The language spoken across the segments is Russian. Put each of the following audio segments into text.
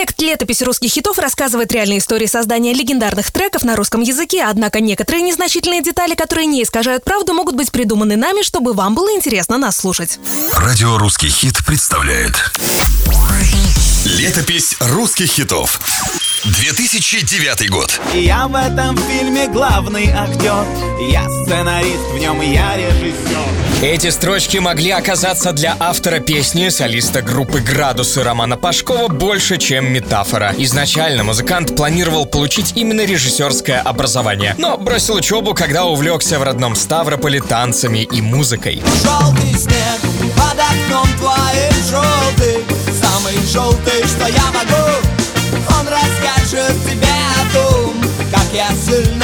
Проект «Летопись русских хитов» рассказывает реальные истории создания легендарных треков на русском языке, однако некоторые незначительные детали, которые не искажают правду, могут быть придуманы нами, чтобы вам было интересно нас слушать. Радио «Русский хит» представляет Летопись русских хитов 2009 год. Я в этом фильме главный актер. Я сценарист, в нем я режиссер Эти строчки могли оказаться для автора песни, солиста группы «Градусы» Романа Пашкова больше, чем метафора. Изначально музыкант планировал получить именно режиссерское образование, но бросил учебу, когда увлекся в родном Ставрополе танцами и музыкой. Желтый снег под окном твоим желтый Самый желтый, что я могу Он расскажет тебе о том Как я сильно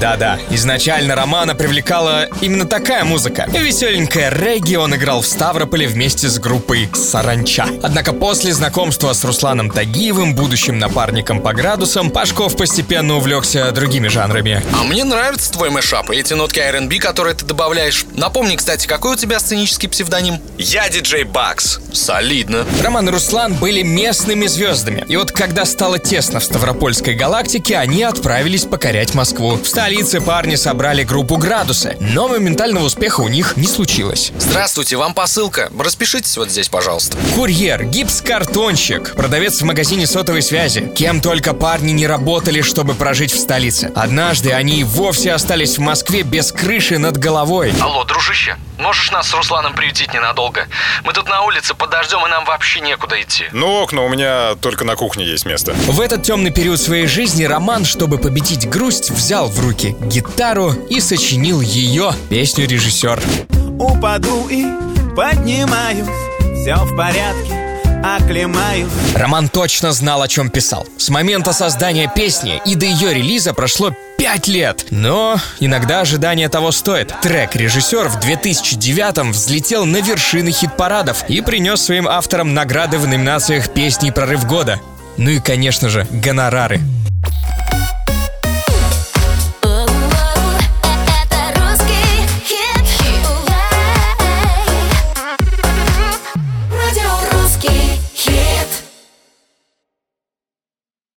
Да-да, изначально Романа привлекала именно такая музыка. Веселенькая регги он играл в Ставрополе вместе с группой «Саранча». Однако после знакомства с Русланом Тагиевым, будущим напарником по градусам, Пашков постепенно увлекся другими жанрами. А мне нравится твой мэшап и эти нотки R&B, которые ты добавляешь. Напомни, кстати, какой у тебя сценический псевдоним? Я диджей Бакс. Солидно. Роман и Руслан были местными звездами. И вот когда стало тесно в Ставропольской галактике, они отправились покорять Москву. В столице парни собрали группу «Градусы», но моментального успеха у них не случилось. Здравствуйте, вам посылка. Распишитесь вот здесь, пожалуйста. Курьер, гипс-картонщик, продавец в магазине сотовой связи. Кем только парни не работали, чтобы прожить в столице. Однажды они и вовсе остались в Москве без крыши над головой. Алло, дружище, можешь нас с Русланом приютить ненадолго? Мы тут на улице под дождем, и нам вообще некуда идти. Ну, окна у меня только на кухне есть место. В этот темный период своей жизни Роман, чтобы победить грусть, взял в руки гитару и сочинил ее песню режиссер. Упаду и поднимаюсь Все в порядке, оклемаюсь Роман точно знал, о чем писал. С момента создания песни и до ее релиза прошло пять лет. Но иногда ожидание того стоит. Трек «Режиссер» в 2009-м взлетел на вершины хит-парадов и принес своим авторам награды в номинациях «Песни прорыв года». Ну и, конечно же, гонорары.